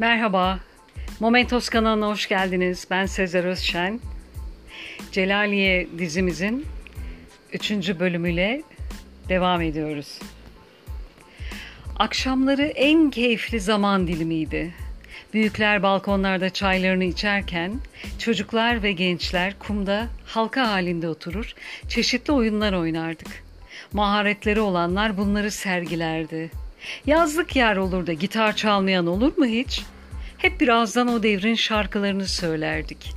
Merhaba, Momentos kanalına hoş geldiniz. Ben Sezer Özşen. Celaliye dizimizin 3. bölümüyle devam ediyoruz. Akşamları en keyifli zaman dilimiydi. Büyükler balkonlarda çaylarını içerken çocuklar ve gençler kumda halka halinde oturur, çeşitli oyunlar oynardık. Maharetleri olanlar bunları sergilerdi. Yazlık yer olur da gitar çalmayan olur mu hiç? Hep birazdan o devrin şarkılarını söylerdik.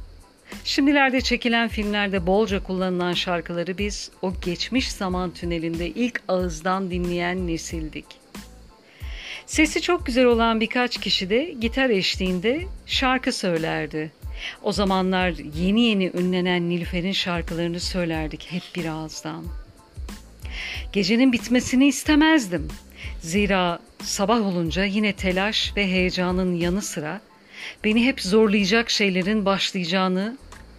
Şimdilerde çekilen filmlerde bolca kullanılan şarkıları biz o geçmiş zaman tünelinde ilk ağızdan dinleyen nesildik. Sesi çok güzel olan birkaç kişi de gitar eşliğinde şarkı söylerdi. O zamanlar yeni yeni ünlenen Nilüfer'in şarkılarını söylerdik hep bir ağızdan. Gecenin bitmesini istemezdim. Zira sabah olunca yine telaş ve heyecanın yanı sıra beni hep zorlayacak şeylerin başlayacağını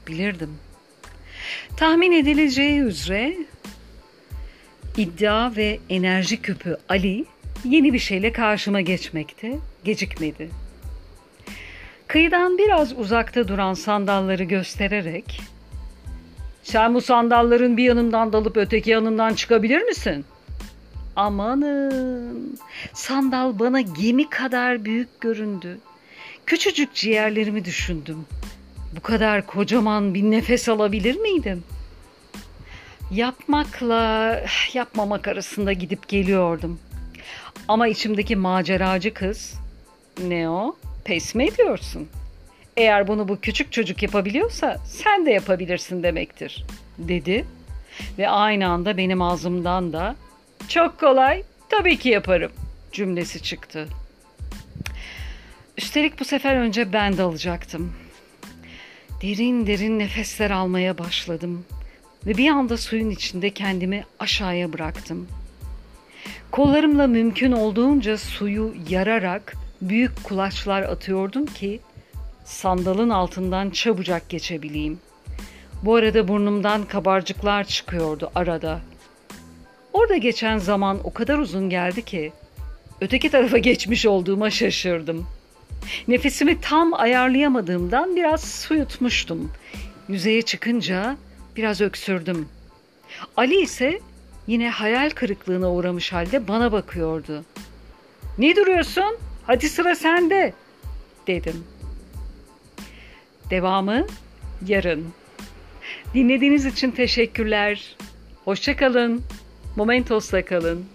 bilirdim. Tahmin edileceği üzere iddia ve enerji küpü Ali yeni bir şeyle karşıma geçmekte gecikmedi. Kıyıdan biraz uzakta duran sandalları göstererek sen bu sandalların bir yanından dalıp öteki yanından çıkabilir misin? Amanın sandal bana gemi kadar büyük göründü. Küçücük ciğerlerimi düşündüm. Bu kadar kocaman bir nefes alabilir miydim? Yapmakla yapmamak arasında gidip geliyordum. Ama içimdeki maceracı kız, ne o? Pes mi ediyorsun? Eğer bunu bu küçük çocuk yapabiliyorsa sen de yapabilirsin demektir, dedi. Ve aynı anda benim ağzımdan da çok kolay, tabii ki yaparım cümlesi çıktı. Üstelik bu sefer önce ben dalacaktım. Derin derin nefesler almaya başladım ve bir anda suyun içinde kendimi aşağıya bıraktım. Kollarımla mümkün olduğunca suyu yararak büyük kulaçlar atıyordum ki sandalın altından çabucak geçebileyim. Bu arada burnumdan kabarcıklar çıkıyordu arada. Orada geçen zaman o kadar uzun geldi ki öteki tarafa geçmiş olduğuma şaşırdım. Nefesimi tam ayarlayamadığımdan biraz su yutmuştum. Yüzeye çıkınca biraz öksürdüm. Ali ise yine hayal kırıklığına uğramış halde bana bakıyordu. Ne duruyorsun? Hadi sıra sende dedim. Devamı yarın. Dinlediğiniz için teşekkürler. Hoşçakalın. Momentos'la kalın.